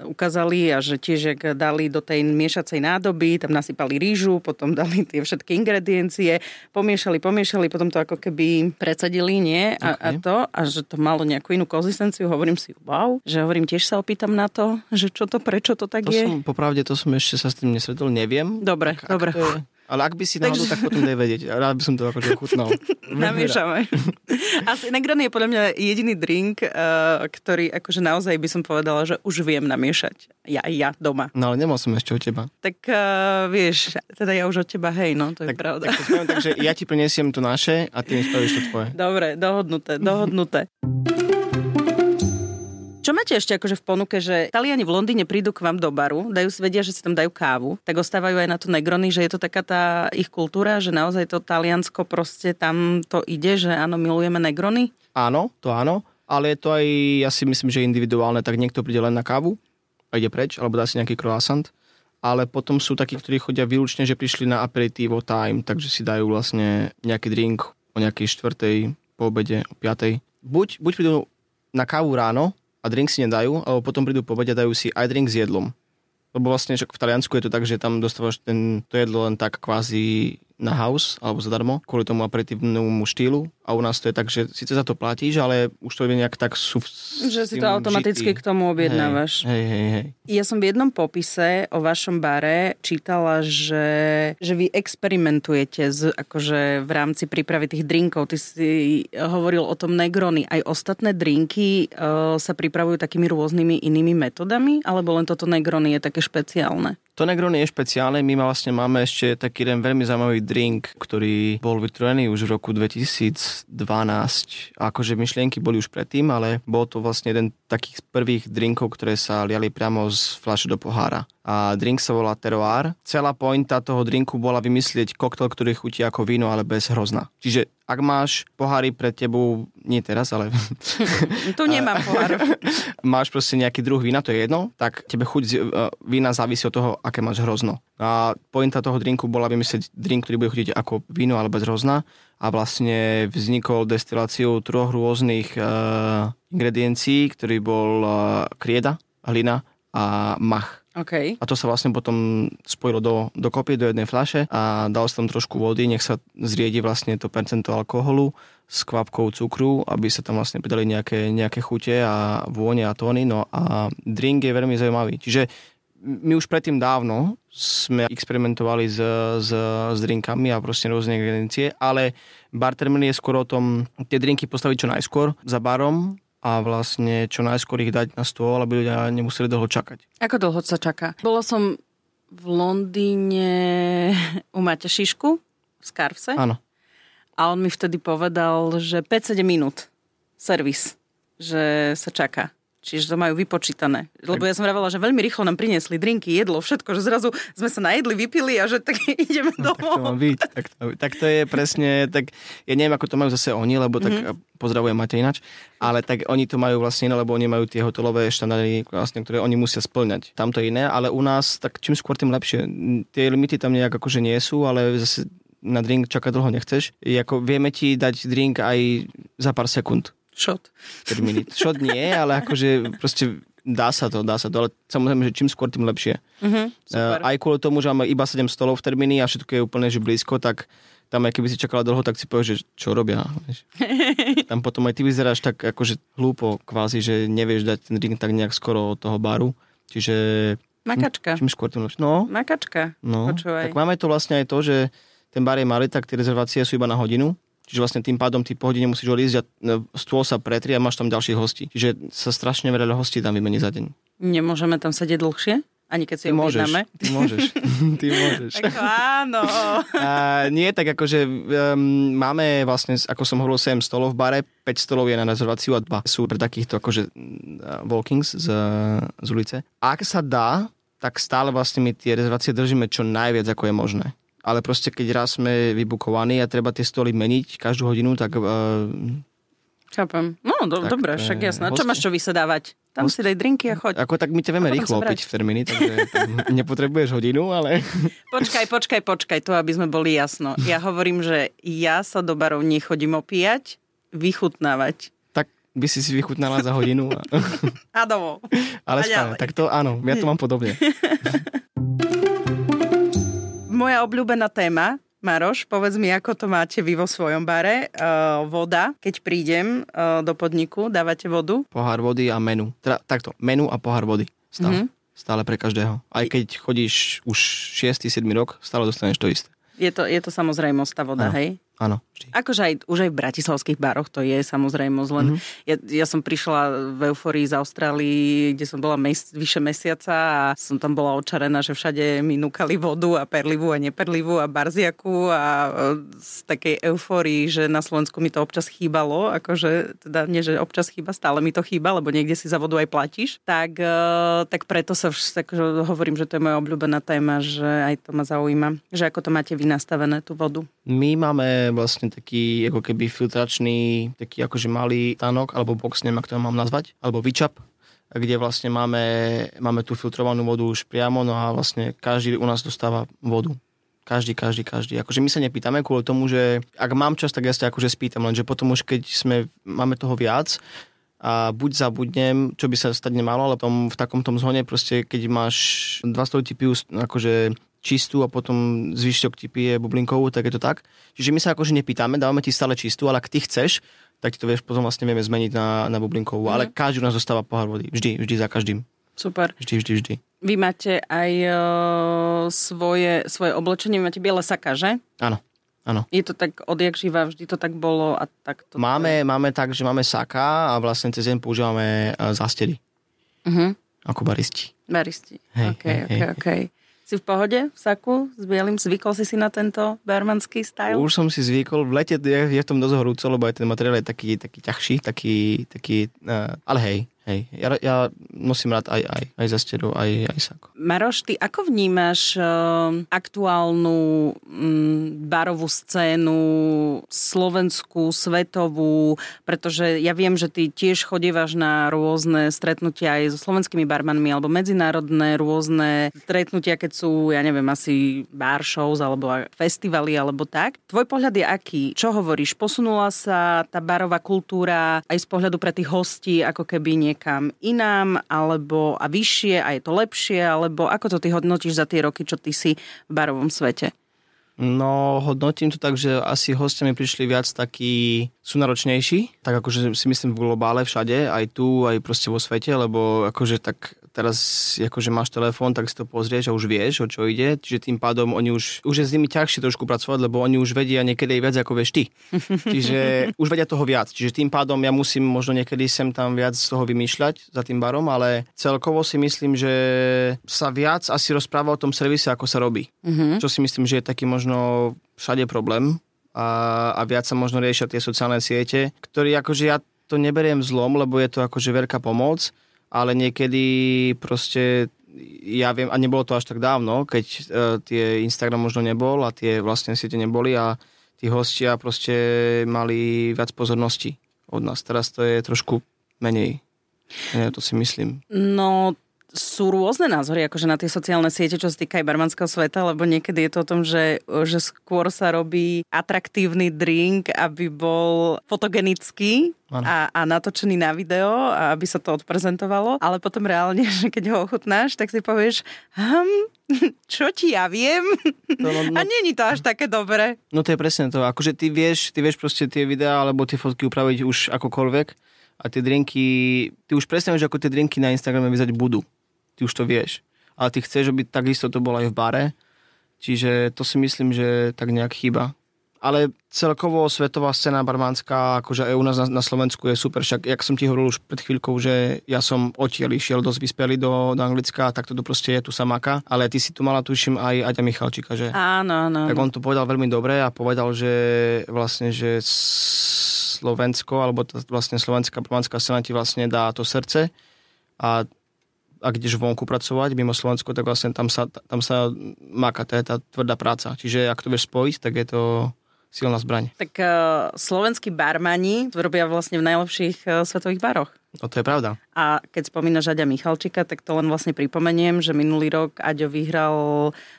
ukázali a že tiež jak dali do tej miešacej nádoby, tam nasypali rýžu, potom dali tie všetky ingrediencie, pomiešali, pomiešali, potom to ako keby predsadili, nie? A, a
Ok.
to, a že to malo nejakú inú konzistenciu, hovorím si, wow, že hovorím, tiež sa opýtam na to, že čo to, prečo to tak
To
je.
som, popravde, to som ešte sa s tým nesvedol, neviem.
Dobre,
Ak
dobre.
To je, ale ak by si náhodou, tak potom daj vedieť. Rád by som to akože ochutnal.
Namiešame. Asi Negroni je podľa mňa jediný drink, uh, ktorý akože naozaj by som povedala, že už viem namiešať. Ja, ja doma.
No ale nemal som ešte od teba.
Tak uh, vieš, teda ja už od teba, hej, no, to je
Tak,
pravda.
tak to spravím tak, že ja ti prinesiem to naše a ty mi spravíš to tvoje.
Dobre, dohodnuté, dohodnuté. Čo máte ešte akože v ponuke, že Taliani v Londýne prídu k vám do baru, dajú si vedia, že si tam dajú kávu, tak ostávajú aj na to negrony, že je to taká tá ich kultúra, že naozaj to Taliansko proste tam to ide, že áno, milujeme negrony?
Áno, to áno, ale je to aj, ja si myslím, že individuálne, tak niekto príde len na kávu a ide preč, alebo dá si nejaký croissant, ale potom sú takí, ktorí chodia výlučne, že prišli na aperitivo time, takže si dajú vlastne nejaký drink o nejakej štvrtej, po obede, o piatej. Buď, buď prídu na kávu ráno a drink si nedajú, alebo potom prídu po obede a dajú si aj drink s jedlom. Lebo vlastne však v Taliansku je to tak, že tam dostávaš ten, to jedlo len tak kvázi na house alebo zadarmo, kvôli tomu aperitívnemu štýlu. A u nás to je tak, že síce za to platíš, ale už to je nejak tak sú
Že si to automaticky k tomu objednávaš.
Hej, hej, hej.
Ja som v jednom popise o vašom bare čítala, že, že vy experimentujete z, akože v rámci prípravy tých drinkov. Ty si hovoril o tom Negrony. Aj ostatné drinky uh, sa pripravujú takými rôznymi inými metodami? Alebo len toto Negrony je také špeciálne?
To Negroni je špeciálne, my vlastne máme ešte taký jeden veľmi zaujímavý drink, ktorý bol vytvorený už v roku 2012. Akože myšlienky boli už predtým, ale bol to vlastne jeden takých prvých drinkov, ktoré sa liali priamo z fľaše do pohára. A drink sa volá Terroir. Celá pointa toho drinku bola vymyslieť koktel, ktorý chutí ako víno, ale bez hrozna. Čiže ak máš pohári pred tebou, nie teraz, ale
Tu nemám pohár.
máš proste nejaký druh vína, to je jedno, tak tebe chuť uh, vína závisí od toho, aké máš hrozno. A pointa toho drinku bola vymyslieť drink, ktorý bude chutiť ako víno, ale bez hrozna a vlastne vznikol destiláciou troch rôznych uh, ingrediencií, ktorý bol uh, krieda, hlina a mach.
OK.
A to sa vlastne potom spojilo do, do kopy, do jednej fľaše a dal sa tam trošku vody, nech sa zriedi vlastne to percento alkoholu s kvapkou cukru, aby sa tam vlastne pridali nejaké, nejaké chute a vône a tóny. No a drink je veľmi zaujímavý. Čiže my už predtým dávno sme experimentovali s, s, s drinkami a proste rôzne ingrediencie, ale barterman je skôr o tom tie drinky postaviť čo najskôr za barom a vlastne čo najskôr ich dať na stôl, aby ľudia nemuseli dlho čakať.
Ako dlho sa čaká? Bola som v Londýne u Maťa Šišku v Scarfse.
Áno.
A on mi vtedy povedal, že 5-7 minút servis, že sa čaká. Čiže to majú vypočítané. Lebo ja som vravela, že veľmi rýchlo nám priniesli drinky, jedlo, všetko, že zrazu sme sa najedli, vypili a že tak ideme
No, tak to
domov.
byť. Tak to, tak to je presne, tak ja neviem, ako to majú zase oni, lebo tak mm-hmm. pozdravujem Matej ináč, ale tak oni to majú vlastne iné, lebo oni majú tie hotelové štandardy, vlastne, ktoré oni musia splňať. Tam to je iné, ale u nás, tak čím skôr, tým lepšie. Tie limity tam nejak akože nie sú, ale zase na drink čakať dlho nechceš. Je ako vieme ti dať drink aj za pár sekúnd.
Shot.
5 minút. Shot nie, ale akože proste dá sa to, dá sa to, ale samozrejme, že čím skôr, tým lepšie.
Mhm, super.
Uh, aj kvôli tomu, že máme iba 7 stolov v termíny a všetko je úplne že blízko, tak tam aj keby si čakala dlho, tak si povieš, že čo robia. Vieš. Tam potom aj ty vyzeráš tak akože hlúpo kvázi, že nevieš dať ten drink tak nejak skoro od toho baru. Čiže
Makačka.
čím skôr, tým lepšie. No,
Makačka.
no.
Počúvaj.
Tak máme to vlastne aj to, že ten bar je malý, tak tie rezervácie sú iba na hodinu. Čiže vlastne tým pádom ty po hodine musíš odísť a no, stôl sa pretrie a máš tam ďalších hostí. Čiže sa strašne veľa hostí tam vymení za deň.
Nemôžeme tam sedieť dlhšie? Ani keď si
Ty môžeš.
objednáme?
Ty môžeš. ty môžeš.
Tak áno.
A nie, tak akože um, máme vlastne, ako som hovoril, 7 stolov v bare, 5 stolov je na rezerváciu a 2 sú pre takýchto akože uh, walkings z, z ulice. Ak sa dá, tak stále vlastne my tie rezervácie držíme čo najviac, ako je možné. Ale proste keď raz sme vybukovaní a treba tie stoly meniť každú hodinu, tak uh,
Chápem. No, do,
Tak
dobre, však jasné. Čo
hosti.
máš čo vysedávať? Tam si daj drinky a choď.
Ako tak my ťa vieme rýchlo opiť v termíny, takže nepotrebuješ hodinu, ale
Počkaj, počkaj, počkaj, to aby sme boli jasno. Ja hovorím, že ja sa do barov nechodím opíjať, vychutnávať.
tak by si si vychutnala za hodinu. A,
A domov.
ale
A ďalej.
tak to áno, ja to mám podobne.
Moja obľúbená téma, Maroš, povedz mi, ako to máte vy vo svojom bare. Uh, voda, keď prídem uh, do podniku, dávate vodu?
Pohár vody a menu. Teda takto, menu a pohár vody. Stále.
Mhm.
Stále pre každého. Aj keď chodíš už 6-7 rok, stále dostaneš to isté.
Je to, je to samozrejmosť tá voda,
Áno.
hej?
Áno, vždy.
Akože aj, už aj v bratislavských baroch to je samozrejmosť, len
Mhm.
mm-hmm. ja, ja som prišla v euforii z Austrálii, kde som bola mes, vyše mesiaca a som tam bola očarená, že všade mi núkali vodu a perlivú a neperlivú a barziaku a e, z takej euforii, že na Slovensku mi to občas chýbalo, akože teda nie, že občas chýba, stále mi to chýba, lebo niekde si za vodu aj platíš, tak, e, tak preto sa vš, tak, že hovorím, že to je moja obľúbená téma, že aj to ma zaujíma, že ako to máte vy nastavené, tú vodu.
My máme vlastne taký ako keby filtračný, taký akože malý tánok, alebo box, neviem, ako to mám nazvať, alebo vyčap, kde vlastne máme, máme tú filtrovanú vodu už priamo, no a vlastne každý u nás dostáva vodu. Každý, každý, každý. Akože my sa nepýtame kvôli tomu, že ak mám čas, tak ja sa akože spýtam, lenže potom už keď sme, máme toho viac, a buď zabudnem, čo by sa stať nemalo, ale tom, v takom tom zhone proste, keď máš 200 ľudí pijú akože čistú a potom zvyšok ti pije bublinkovú, tak je to tak. Čiže my sa akože nepýtame, dávame ti stále čistú, ale ak ty chceš, tak ti to vieš potom vlastne vieme zmeniť na, na bublinkovú.
Mhm.
Ale každý u nás dostáva pohár vody. Vždy, vždy za každým.
Super.
Vždy, vždy, vždy.
Vy máte aj uh, svoje, svoje oblečenie, máte biele saka, že?
Áno, áno.
Je to tak odjak živa, vždy to tak bolo a tak to...
Máme, máme tak, že máme saka a vlastne cez deň používame e, zástely
Uh-huh.
ako baristi.
Baristi.
Hej,
OK,
hej,
OK,
hej.
OK. Si v pohode v saku s bielým? Zvykol si si na tento barmanský style?
Už som si zvykol, v lete je, je v tom dosť horúco, lebo aj ten materiál je taký, taký ťažší, taký, taký uh, ale hej, hej, ja, ja nosím rád aj, aj, aj zasteru, aj, aj sako.
Maroš, ty ako vnímaš uh, aktuálnu mm, barovú scénu, slovenskú, svetovú, pretože ja viem, že ty tiež chodívaš na rôzne stretnutia aj so slovenskými barmanmi, alebo medzinárodné rôzne stretnutia, keď sú, ja neviem, asi bar shows, alebo festivaly, alebo tak. Tvoj pohľad je aký? Čo hovoríš? Posunula sa tá barová kultúra aj z pohľadu pre tých hostí, ako keby niekam inám, alebo a vyššie, a je to lepšie, alebo ako to ty hodnotíš za tie roky, čo ty si v barovom svete?
No, hodnotím to tak, že asi hostia mi prišli viac takí, sú náročnejší, tak akože si myslím v globále všade, aj tu, aj proste vo svete, lebo akože tak teraz akože máš telefón, tak si to pozrieš a už vieš, o čo ide, čiže tým pádom oni už, už je s nimi ťažšie trošku pracovať, lebo oni už vedia niekedy viac ako vieš ty. Čiže už vedia toho viac, čiže tým pádom ja musím možno niekedy sem tam viac z toho vymýšľať za tým barom, ale celkovo si myslím, že sa viac asi rozpráva o tom servise, ako sa robí.
Mhm.
Čo si myslím, že je taký možno všade problém a, a viac sa možno riešia tie sociálne siete, ktorý akože ja to neberiem zlom, lebo je to akože veľká pomoc, ale niekedy proste ja viem, a nebolo to až tak dávno, keď uh, tie Instagram možno nebol a tie vlastne siete neboli a tí hostia proste mali viac pozornosti od nás. Teraz to je trošku menej. Ja to si myslím.
No, sú rôzne názory akože na tie sociálne siete, čo sa týka aj barmanského sveta, lebo niekedy je to o tom, že, že skôr sa robí atraktívny drink, aby bol fotogenický a, a natočený na video a aby sa to odprezentovalo, ale potom reálne, že keď ho ochutnáš, tak si povieš, hm, čo ti ja viem?
No, no, no,
A není to až také dobré.
No to je presne to. Akože ty vieš, ty vieš proste tie videá alebo tie fotky upraviť už akokoľvek a tie drinky, ty už presne vieš, ako tie drinky na Instagrame vyzať budú. Ty už to vieš. Ale ty chceš, aby takisto to bolo aj v bare. Čiže to si myslím, že tak nejak chýba. Ale celkovo svetová scéna barmánska, akože aj u nás na, na Slovensku je super. Však, jak som ti hovoril už pred chvíľkou, že ja som odtiaľ išiel dosť vyspelý do, do Anglicka, tak to proste je tu samáka. Ale ty si tu mala, tuším, aj Aďa Michalčíka, že?
Áno, áno.
Tak on to povedal veľmi dobre a povedal, že vlastne, že Slovensko, alebo tá vlastne slovenská barmánska scéna ti vlastne dá to srdce a ak ideš vonku pracovať mimo Slovensko, tak vlastne tam sa, tam sa máka, to je tá tvrdá práca. Čiže ak to vieš spojiť, tak je to silná zbraň.
Tak uh, slovenskí barmani robia vlastne v najlepších uh, svetových baroch.
No to je pravda.
A keď spomínaš Aďa Michalčika, tak to len vlastne pripomeniem, že minulý rok Aďo vyhral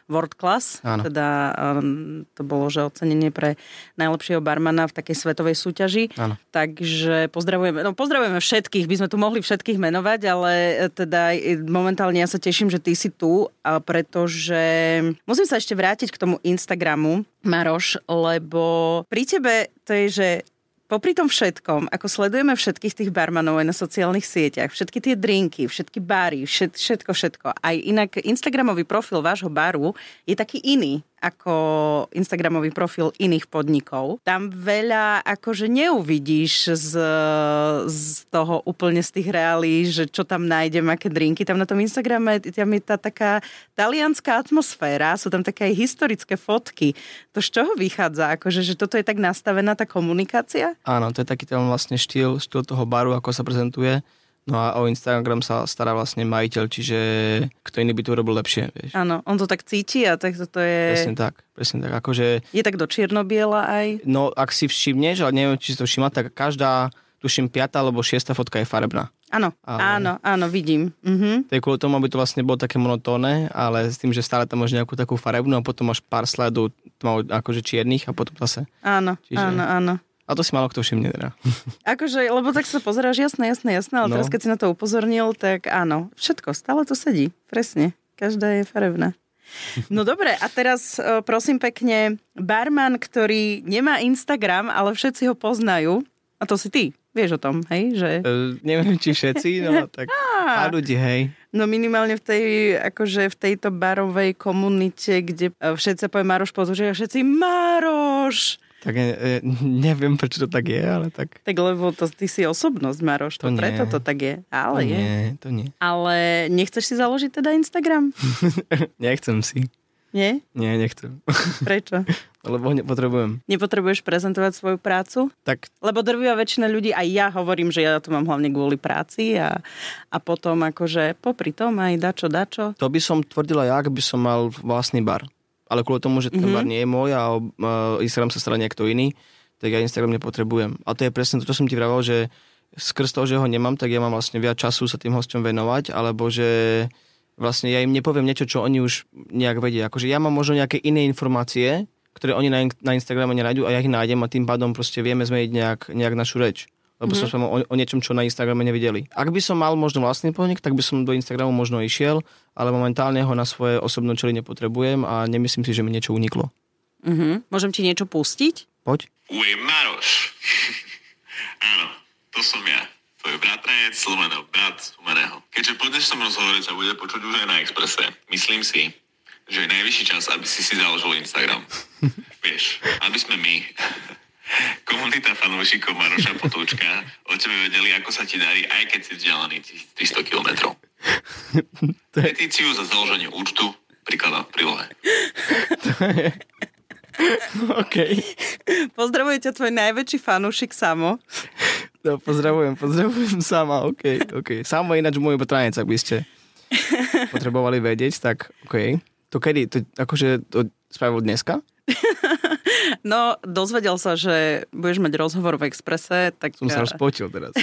World Class, Áno. teda um, to bolo, že ocenenie pre najlepšieho barmana v takej svetovej súťaži.
Áno.
Takže pozdravujeme, no pozdravujeme všetkých, by sme tu mohli všetkých menovať, ale teda momentálne ja sa teším, že ty si tu, pretože musím sa ešte vrátiť k tomu Instagramu, Maroš, lebo pri tebe to je, že popri tom všetkom, ako sledujeme všetkých tých barmanov aj na sociálnych sieťach, všetky tie drinky, všetky bary, všet, všetko, všetko, aj inak Instagramový profil vášho baru je taký iný ako Instagramový profil iných podnikov. Tam veľa akože neuvidíš z, z toho úplne z tých reálí, že čo tam nájdem, aké drinky. Tam na tom Instagrame tam je tá taká talianská atmosféra, sú tam také aj historické fotky. To z čoho vychádza? Akože, že toto je tak nastavená tá komunikácia?
Áno, to je taký ten vlastne štýl, štýl toho baru, ako sa prezentuje No a o Instagram sa stará vlastne majiteľ, čiže kto iný by to urobil lepšie, vieš.
Áno, on to tak cíti a tak to je...
Presne tak, presne tak, akože...
Je tak do čierno-biela aj?
No, ak si všimneš, ale neviem, či si to všimla, tak každá, tuším, piata alebo šiesta fotka je farebná.
Áno, ale... áno, áno, vidím. Mhm.
To je kvôli tomu, aby to vlastne bolo také monotónne, ale s tým, že stále tam máš nejakú takú farebnú a potom máš pár sledov akože čiernych a potom zase.
Áno, Čiže... áno, áno.
A to si malo kto všimne teda.
Akože, lebo tak sa pozeráš, jasné, jasné, jasné, ale no. teraz keď si na to upozornil, tak áno, všetko, stále to sedí, presne. Každá je farebná. No dobre, a teraz e, prosím pekne, barman, ktorý nemá Instagram, ale všetci ho poznajú, a to si ty, vieš o tom, hej? Že...
Uh, neviem, či všetci, no tak pár ľudí, hej.
No minimálne v tej, akože v tejto barovej komunite, kde e, všetci sa povie Maroš Potúček a všetci Maroš!
Tak e, neviem, prečo to tak je, ale tak...
Tak lebo to, ty si osobnosť, Maroš, to, to preto to tak je. Ale
to
je.
Nie, to nie.
Ale nechceš si založiť teda Instagram?
Nechcem si.
Nie?
Nie, nechcem.
Prečo?
Lebo nepotrebujem.
Nepotrebuješ prezentovať svoju prácu?
Tak.
Lebo drvia väčšina ľudí, aj ja hovorím, že ja to mám hlavne kvôli práci a, a potom akože popri tom aj dačo, dačo.
To by som tvrdila ja, ak by som mal vlastný bar ale kvôli tomu, že ten mm-hmm. bar nie je môj a uh, Instagram sa stará niekto iný, tak ja Instagram nepotrebujem. A to je presne to, čo som ti vravel, že skrz toho, že ho nemám, tak ja mám vlastne viac času sa tým hosťom venovať, alebo že vlastne ja im nepoviem niečo, čo oni už nejak vedia. Akože ja mám možno nejaké iné informácie, ktoré oni na, na Instagrame nenájdu a ja ich nájdem a tým pádom proste vieme zmeniť nejak, nejak našu reč lebo mm-hmm. som o, o niečom, čo na Instagrame nevideli. Ak by som mal možno vlastný podnik, tak by som do Instagramu možno išiel, ale momentálne ho na svoje osobné čely nepotrebujem a nemyslím si, že mi niečo uniklo.
Mm-hmm. Môžem ti niečo pustiť?
Poď.
Uj, Maroš. Áno, to som ja. Tvoj bratranec, Slovenov brat Sumeného. Keďže po dnešnom rozhovore sa bude počuť už aj na Exprese, myslím si, že je najvyšší čas, aby si si založil Instagram. Vieš, aby sme my komunita fanúšikov Maroša Potúčka o tebe vedeli, ako sa ti darí, aj keď si vzdialený 300 km. Petíciu za založenie účtu prikladám v prílohe.
OK.
Pozdravuje ťa tvoj najväčší fanúšik Samo.
No, pozdravujem, pozdravujem Sama, OK, OK. Samo je ináč môj bratranec, ak by ste potrebovali vedieť, tak OK. To kedy? To, akože to spravil dneska?
No, dozvedel sa, že budeš mať rozhovor v Exprese, tak...
Som sa rozpočil teraz.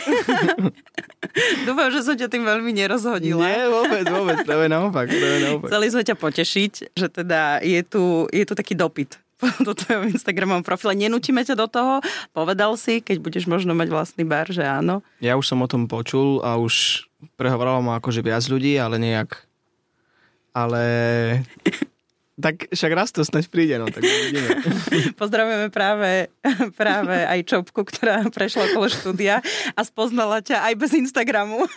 Dúfam, že som ťa tým veľmi nerozhodila.
Nie, vôbec, vôbec, práve naopak, práve naopak.
Chceli sme ťa potešiť, že teda je tu, je tu taký dopyt do tvojho Instagramovom profile. Nenútime ťa do toho. Povedal si, keď budeš možno mať vlastný bar, že áno.
Ja už som o tom počul a už prehovoralo ma akože viac ľudí, ale nejak ale tak však raz to snaď príde, no tak uvidíme.
Pozdravujeme práve, práve aj Čopku, ktorá prešla okolo štúdia a spoznala ťa aj bez Instagramu.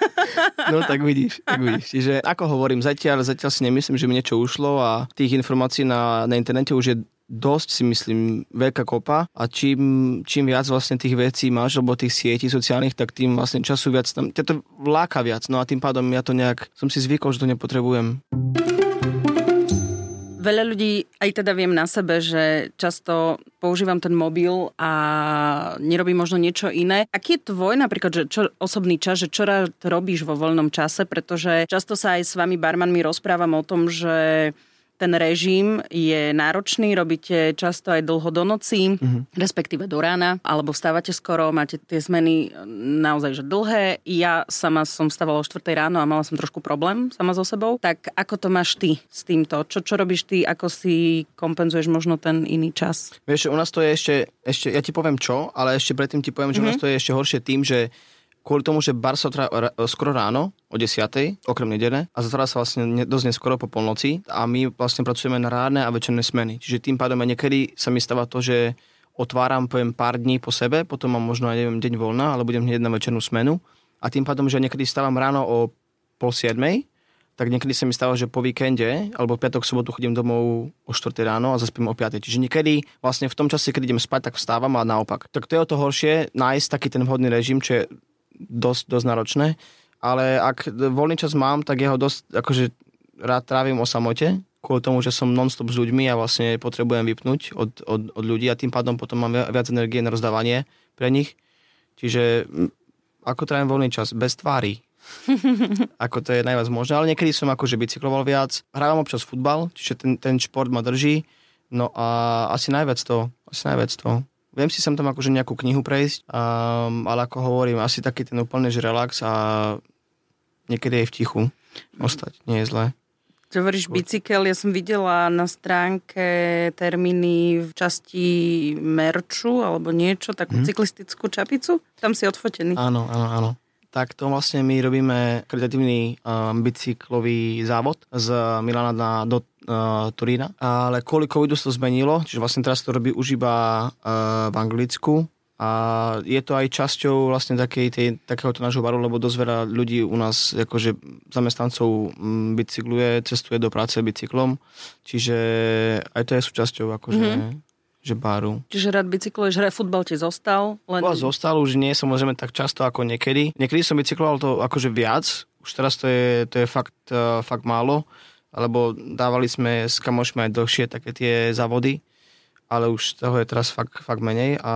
No tak vidíš, tak vidíš. Čiže ako hovorím, zatiaľ, zatiaľ si nemyslím, že mi niečo ušlo a tých informácií na, na internete už je dosť si myslím veľká kopa a čím, čím viac vlastne tých vecí máš, alebo tých sietí sociálnych, tak tým vlastne času viac tam, ťa to vláka viac, no a tým pádom ja to nejak, som si zvykol, že to nepotrebujem
veľa ľudí, aj teda viem na sebe, že často používam ten mobil a nerobím možno niečo iné. Aký je tvoj napríklad, že čo, osobný čas, že čo rád robíš vo voľnom čase, pretože často sa aj s vami barmanmi rozprávam o tom, že ten režim je náročný, robíte často aj dlho do noci, mm-hmm. respektíve do rána, alebo vstávate skoro, máte tie zmeny naozaj že dlhé. Ja sama som vstávala o 4 ráno a mala som trošku problém sama so sebou. Tak ako to máš ty s týmto? Čo, čo robíš ty? Ako si kompenzuješ možno ten iný čas?
Vieš, u nás to je ešte, ešte ja ti poviem čo, ale ešte predtým ti poviem, že mm-hmm. u nás mhm. to je ešte horšie tým, že kvôli tomu, že bar sa otvárá skoro ráno, o 10. okrem nedele a zatvára sa vlastne dosť neskoro po polnoci a my vlastne pracujeme na rádne a večerné smeny. Čiže tým pádom aj niekedy sa mi stáva to, že otváram poviem pár dní po sebe, potom mám možno aj neviem, deň voľna, ale budem hneď na večernú smenu a tým pádom, že niekedy stávam ráno o pol siedmej, tak niekedy sa mi stáva, že po víkende alebo piatok, sobotu chodím domov o 4 ráno a zaspím o 5. Čiže niekedy vlastne v tom čase, keď idem spať, tak vstávam a naopak. Tak to je o to horšie nájsť taký ten vhodný režim, čo je dosť, dosť náročné, ale ak voľný čas mám, tak jeho dosť akože rád trávim o samote, kvôli tomu, že som non-stop s ľuďmi a vlastne potrebujem vypnúť od, od, od ľudí a tým pádom potom mám viac energie na rozdávanie pre nich. Čiže ako trávim voľný čas? Bez tvári. ako to je najviac možné, ale niekedy som akože bicykloval viac. Hrávam občas futbal, čiže ten, ten šport ma drží. No a asi najviac to, asi najviac to. Viem si sem tam akože nejakú knihu prejsť, um, ale ako hovorím, asi taký ten úplne že relax a niekedy aj v tichu ostať, nie je zlé.
Čo hovoríš bicykel, ja som videla na stránke termíny v časti merču alebo niečo, takú hmm. cyklistickú čapicu. Tam si odfotený.
Áno, áno, áno tak to vlastne my robíme karitatívny um, bicyklový závod z Milana na, do uh, Turína. Ale kvôli covidu sa to zmenilo, čiže vlastne teraz to robí už iba uh, v Anglicku. A je to aj časťou vlastne takej, tej, takéhoto nášho baru, lebo dosť veľa ľudí u nás, akože zamestnancov mm, bicykluje, cestuje do práce bicyklom, čiže aj to je súčasťou akože mm-hmm že baru.
Čiže rád bicykluješ, hra futbal ti zostal?
Len... zostal, už nie samozrejme tak často ako niekedy. Niekedy som bicykloval to akože viac, už teraz to je, to je fakt, uh, fakt málo, lebo dávali sme s kamošmi aj dlhšie také tie závody, ale už toho je teraz fakt, fakt menej. A...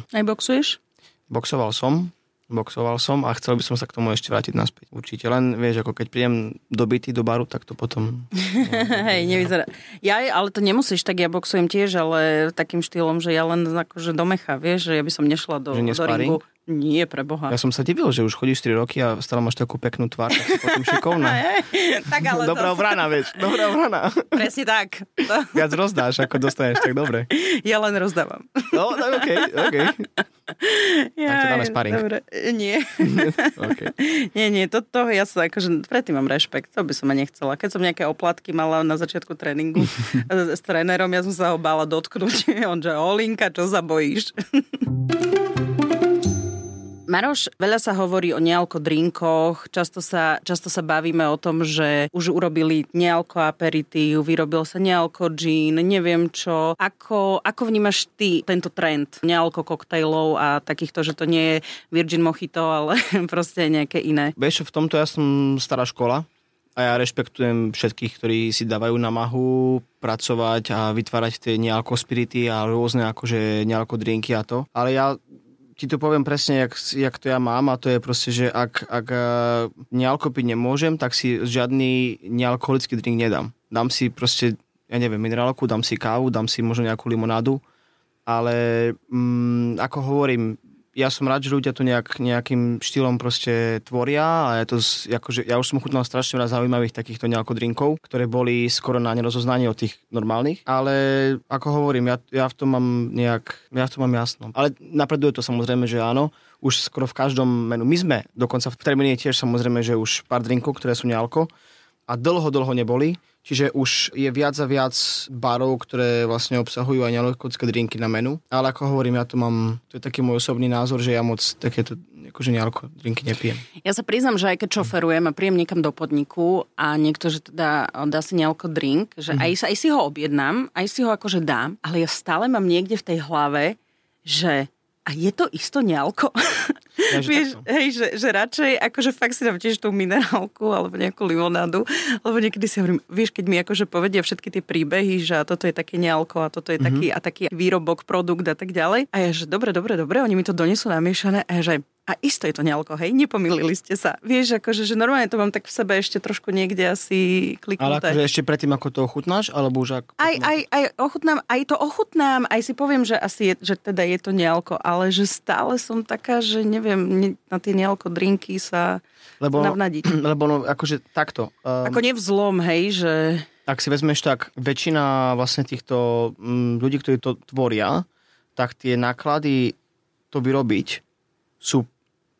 Aj boxuješ?
Boxoval som, boxoval som a chcel by som sa k tomu ešte vrátiť naspäť. Určite, len vieš, ako keď prídem do byty, do baru, tak to potom...
Hej, nevyzerá. Ja, ale to nemusíš, tak ja boxujem tiež, ale takým štýlom, že ja len akože do mecha, vieš, že ja by som nešla do, do ringu. Nie, pre Boha.
Ja som sa divil, že už chodíš 3 roky a stále máš takú peknú tvár, tak si potom šikovná.
tak ale
Dobrá to... obrana, vieš. Dobrá obrana.
Presne tak. To...
Viac rozdáš, ako dostaneš, tak dobre.
Ja len rozdávam.
No, tak okej, okej. Ja, tak to dáme sparing.
Dobre, nie. okay. Nie, nie, toto ja sa akože, predtým mám rešpekt, to by som ma nechcela. Keď som nejaké oplatky mala na začiatku tréningu s trénerom, ja som sa ho bála dotknúť. On že, Olinka, čo sa bojíš? Maroš, veľa sa hovorí o nealko drinkoch, často sa, často sa bavíme o tom, že už urobili nealko aperitív, vyrobil sa nealko gin, neviem čo. Ako, ako vnímaš ty tento trend nealko koktejlov a takýchto, že to nie je Virgin Mojito, ale proste nejaké iné?
Vieš, v tomto ja som stará škola, a ja rešpektujem všetkých, ktorí si dávajú namahu pracovať a vytvárať tie nealko spirity a rôzne akože nealko drinky a to. Ale ja ti to poviem presne, jak, jak to ja mám a to je proste, že ak, ak eh, nealkopiť nemôžem, tak si žiadny nealkoholický drink nedám. Dám si proste, ja neviem, minerálku, dám si kávu, dám si možno nejakú limonádu, ale mm, ako hovorím, ja som rád, že ľudia to nejak, nejakým štýlom proste tvoria a je to, akože, ja už som chutnal strašne veľa zaujímavých takýchto nejako drinkov, ktoré boli skoro na nerozoznanie od tých normálnych, ale ako hovorím, ja, ja v tom mám nejak, ja v tom mám jasno. Ale napreduje to samozrejme, že áno, už skoro v každom menu. My sme dokonca v termíne tiež samozrejme, že už pár drinkov, ktoré sú nealko a dlho, dlho neboli Čiže už je viac a viac barov, ktoré vlastne obsahujú aj nealkoholické drinky na menu. Ale ako hovorím, ja to mám, to je taký môj osobný názor, že ja moc takéto akože nealko drinky nepijem.
Ja sa priznam, že aj keď šoferujem a príjem niekam do podniku a niekto, že teda dá si nealko drink, že mm-hmm. aj, aj si ho objednám, aj si ho akože dám, ale ja stále mám niekde v tej hlave, že a je to isto nealko? Ja, že Vieš, hej, že, že radšej akože fakt si dám tiež tú minerálku alebo nejakú limonádu, lebo niekedy si hovorím, vieš, keď mi akože povedia všetky tie príbehy, že a toto je také nealko a toto je mm-hmm. taký a taký výrobok, produkt a tak ďalej. A ja, že dobre, dobre, dobre, oni mi to donesú namiešané a ja, že a isto je to nealko, hej? Nepomýlili ste sa. Vieš, akože, že normálne to mám tak v sebe ešte trošku niekde asi
Ale
kliknuté.
akože ešte predtým, ako to ochutnáš, alebo už ako...
Aj, aj, aj, ochutnám, aj to ochutnám, aj si poviem, že asi je, že teda je to nealko, ale že stále som taká, že neviem, ne, na tie nealko drinky sa
lebo,
navnadiť.
lebo no, akože takto. Um,
Ako nevzlom, hej, že...
ak si vezmeš tak, väčšina vlastne týchto mm, ľudí, ktorí to tvoria, tak tie náklady to vyrobiť sú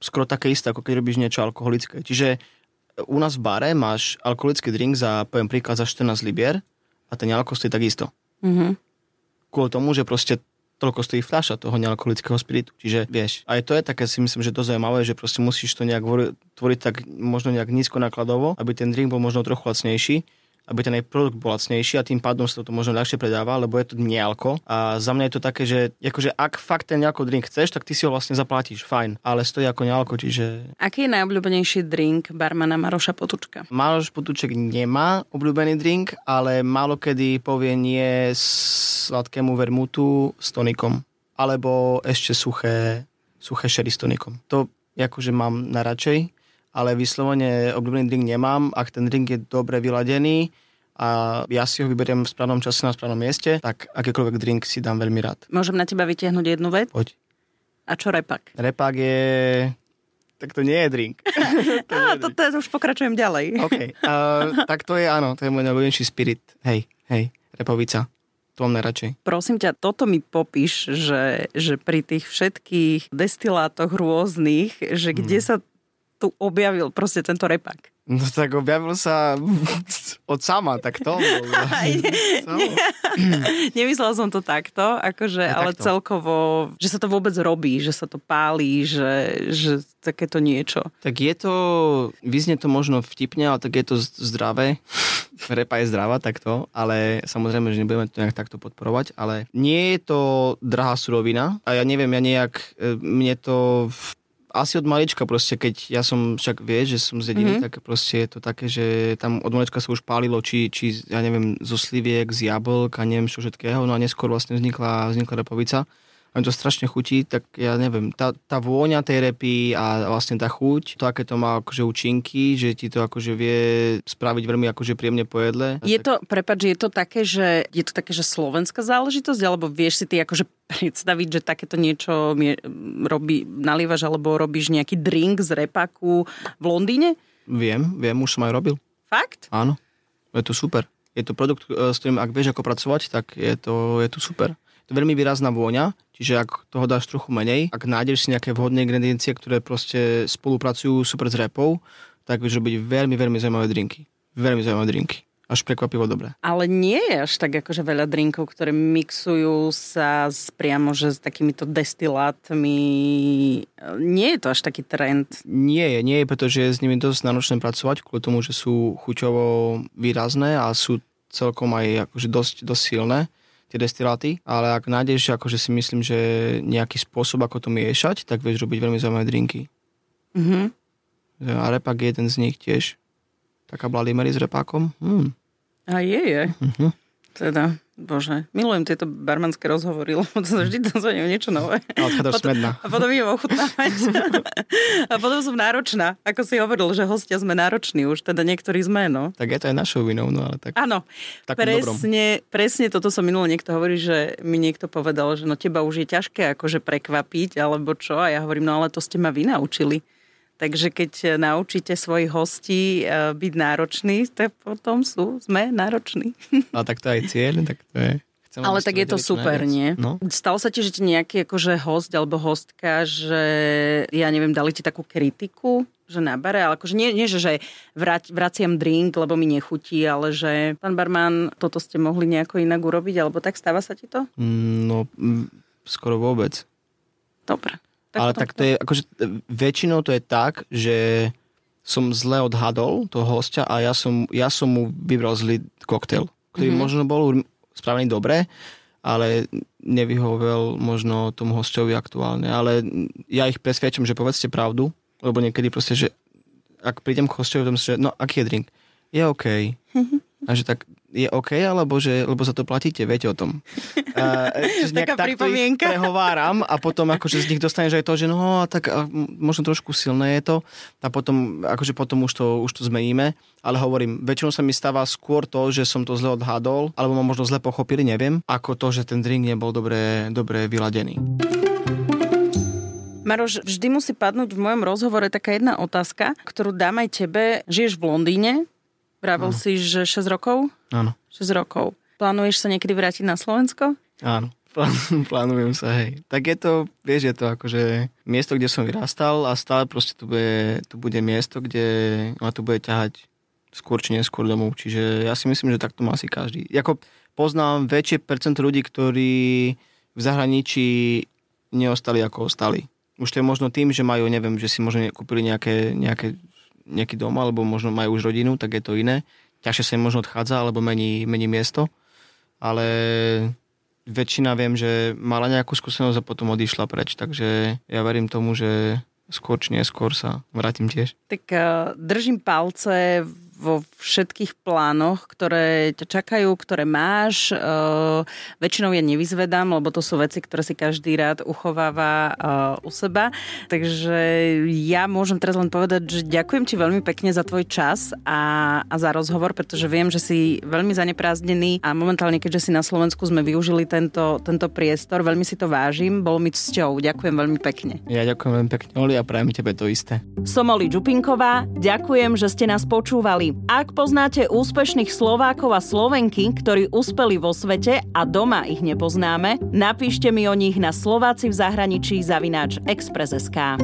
skoro také isté, ako keď robíš niečo alkoholické. Čiže u nás v bare máš alkoholický drink za, poviem príklad, za 14 libier a ten alkohol stojí takisto.
Mhm.
Kvôli tomu, že proste toľko stojí fľaša toho nealkoholického spiritu. Čiže vieš, aj to je také si myslím, že to zaujímavé, že proste musíš to nejak vori- tvoriť tak možno nejak nízko nákladovo, aby ten drink bol možno trochu lacnejší, aby ten aj produkt bol lacnejší a tým pádom sa to možno ľahšie predáva, lebo je to nealko. A za mňa je to také, že akože ak fakt ten nealko drink chceš, tak ty si ho vlastne zaplatíš, fajn, ale stojí ako nealko, čiže
Aký je najobľúbenejší drink barmana Maroša Potučka?
Máloš Potúček nemá obľúbený drink, ale málo kedy povie nie sladkému vermutu s tonikom. Alebo ešte suché, suché sherry s tonikom. To akože mám najradšej, ale vyslovene obľúbený drink nemám. Ak ten drink je dobre vyladený a ja si ho vyberiem v správnom čase na správnom mieste, tak akýkoľvek drink si dám veľmi rád.
Môžem na teba vytiahnuť jednu vec?
Poď.
A čo repak?
Repák je... Tak to nie je drink. to
Á,
je
to, to už pokračujem ďalej.
OK. Uh, tak to je, áno, to je môj najľúbenejší spirit. Hej, hej, repovica. To mám najradšej.
Prosím ťa, toto mi popíš, že, že pri tých všetkých destilátoch rôznych, že kde
Mhm.
sa tu objavil proste tento repak.
No tak objavil sa od sama, tak to. Samo.
Nemyslela som to takto, akože,
Aj
ale
takto.
celkovo, že sa to vôbec robí, že sa to pálí, že, že takéto niečo.
Tak je to, vyznie to možno vtipne, ale tak je to zdravé. Repa je zdravá takto, ale samozrejme, že nebudeme to nejak takto podporovať, ale nie je to drahá surovina a ja neviem, ja nejak, e, mne to asi od malička proste, keď ja som však vie, že som z dediny, mm-hmm. tak proste je to také, že tam od malička sa už pálilo, či, či ja neviem, zo sliviek, z jablk a neviem čo všetkého, no a neskôr vlastne vznikla, vznikla repovica mi to strašne chutí, tak ja neviem, tá, tá vôňa tej repy a vlastne tá chuť, to aké to má akože účinky, že ti to akože vie spraviť veľmi akože príjemne po jedle.
Je to, prepáč, je to také, že je to také, že slovenská záležitosť, alebo vieš si ty akože predstaviť, že takéto niečo mie- robí, nalievaš alebo robíš nejaký drink z repaku v Londýne?
Viem, viem, už som aj robil.
Fakt?
Áno, je to super. Je to produkt, e, s ktorým ak vieš ako pracovať, tak je to, je to super. Veľmi výrazná vôňa, čiže ak toho dáš trochu menej, ak nájdeš si nejaké vhodné ingrediencie, ktoré proste spolupracujú super s repou, tak vieš robiť veľmi, veľmi zaujímavé drinky. Veľmi zaujímavé drinky. Až prekvapivo dobré.
Ale nie je až tak akože veľa drinkov, ktoré mixujú sa s, priamo že s takýmito destilátmi. Nie je to až taký trend.
Nie je, nie je, pretože je s nimi dosť náročné pracovať, kvôli tomu, že sú chuťovo výrazné a sú celkom aj akože dosť, dosť silné tie destiláty, ale ak nájdeš, akože si myslím, že nejaký spôsob, ako to miešať, tak vieš robiť veľmi zaujímavé drinky.
Mhm.
A repak je jeden z nich tiež. Taká Bloody Mary s repákom. Hmm.
A je, je.
Mhm.
Teda, bože, milujem tieto barmanské rozhovory, lebo to vždy dozvediem niečo nové.
A odchádzaš smedná.
A potom idem ochutnávať. A potom som náročná. Ako si hovoril, že hostia sme nároční už, teda niektorí sme, no.
Tak je to aj našou vinou, no ale tak
Áno,
takom dobrom.
presne, presne toto som minule niekto hovorí, že mi niekto povedal, že no teba už je ťažké akože prekvapiť, alebo čo. A ja hovorím, no ale to ste ma vy naučili. Takže keď naučíte svojich hostí eh, byť náročný, tak potom sú, sme nároční.
A tak to aj cieľ, tak to je. Chcem,
Ale tak je to super,
najviac.
nie?
No.
Stalo sa ti, že ti nejaký akože host alebo hostka, že ja neviem, dali ti takú kritiku, že na bare, ale akože nie, nie že, že vrať, vraciam drink, lebo mi nechutí, ale že pán barman, toto ste mohli nejako inak urobiť, alebo tak stáva sa ti to?
Mm, No, skoro vôbec.
Dobre.
Ale tak to je, akože e, väčšinou to je tak, že som zle odhadol toho hostia a ja som, ja som mu vybral zlý koktail, ktorý mm-hmm. možno bol spravený dobre, ale nevyhovel možno tomu hostovi aktuálne. Ale ja ich presviečam, že povedzte pravdu, lebo niekedy proste, že ak prídem k hostovi, potom že no, aký je drink? Je OK. A že tak je OK, alebo že, lebo za to platíte, viete o tom. Uh,
Taká pripomienka.
prehováram a potom akože z nich dostaneš aj to, že no, tak a, možno trošku silné je to a potom, akože potom už to, už to zmeníme, ale hovorím, väčšinou sa mi stáva skôr to, že som to zle odhadol, alebo ma možno zle pochopili, neviem, ako to, že ten drink nebol dobre, dobre vyladený.
Maroš, vždy musí padnúť v mojom rozhovore taká jedna otázka, ktorú dám aj tebe. Žiješ v Londýne, Vravel si, že 6 rokov?
Áno.
6 rokov. Plánuješ sa niekedy vrátiť na Slovensko?
Áno. Plánujem sa, hej. Tak je to, vieš, je to akože miesto, kde som vyrastal a stále proste tu bude, tu bude miesto, kde ma tu bude ťahať skôr či neskôr domov. Čiže ja si myslím, že takto má asi každý. Jako poznám väčšie percento ľudí, ktorí v zahraničí neostali ako ostali. Už to je možno tým, že majú, neviem, že si možno kúpili nejaké, nejaké nejaký dom, alebo možno majú už rodinu, tak je to iné. Ťažšie sa im možno odchádza, alebo mení, mení miesto. Ale väčšina viem, že mala nejakú skúsenosť a potom odišla preč. Takže ja verím tomu, že skôr či neskôr sa vrátim tiež.
Tak uh, držím palce vo všetkých plánoch, ktoré ťa čakajú, ktoré máš. Uh, väčšinou ja nevyzvedám, lebo to sú veci, ktoré si každý rád uchováva uh, u seba. Takže ja môžem teraz len povedať, že ďakujem ti veľmi pekne za tvoj čas a, a za rozhovor, pretože viem, že si veľmi zaneprázdnený a momentálne, keďže si na Slovensku sme využili tento, tento priestor, veľmi si to vážim, bol mi cťou. Ďakujem veľmi pekne.
Ja ďakujem veľmi pekne, Oli, a prajem tebe to isté.
Som Oli Čupinková, ďakujem, že ste nás počúvali. Ak poznáte úspešných Slovákov a Slovenky, ktorí uspeli vo svete a doma ich nepoznáme, napíšte mi o nich na Slováci v zahraničí zavináč Express.sk.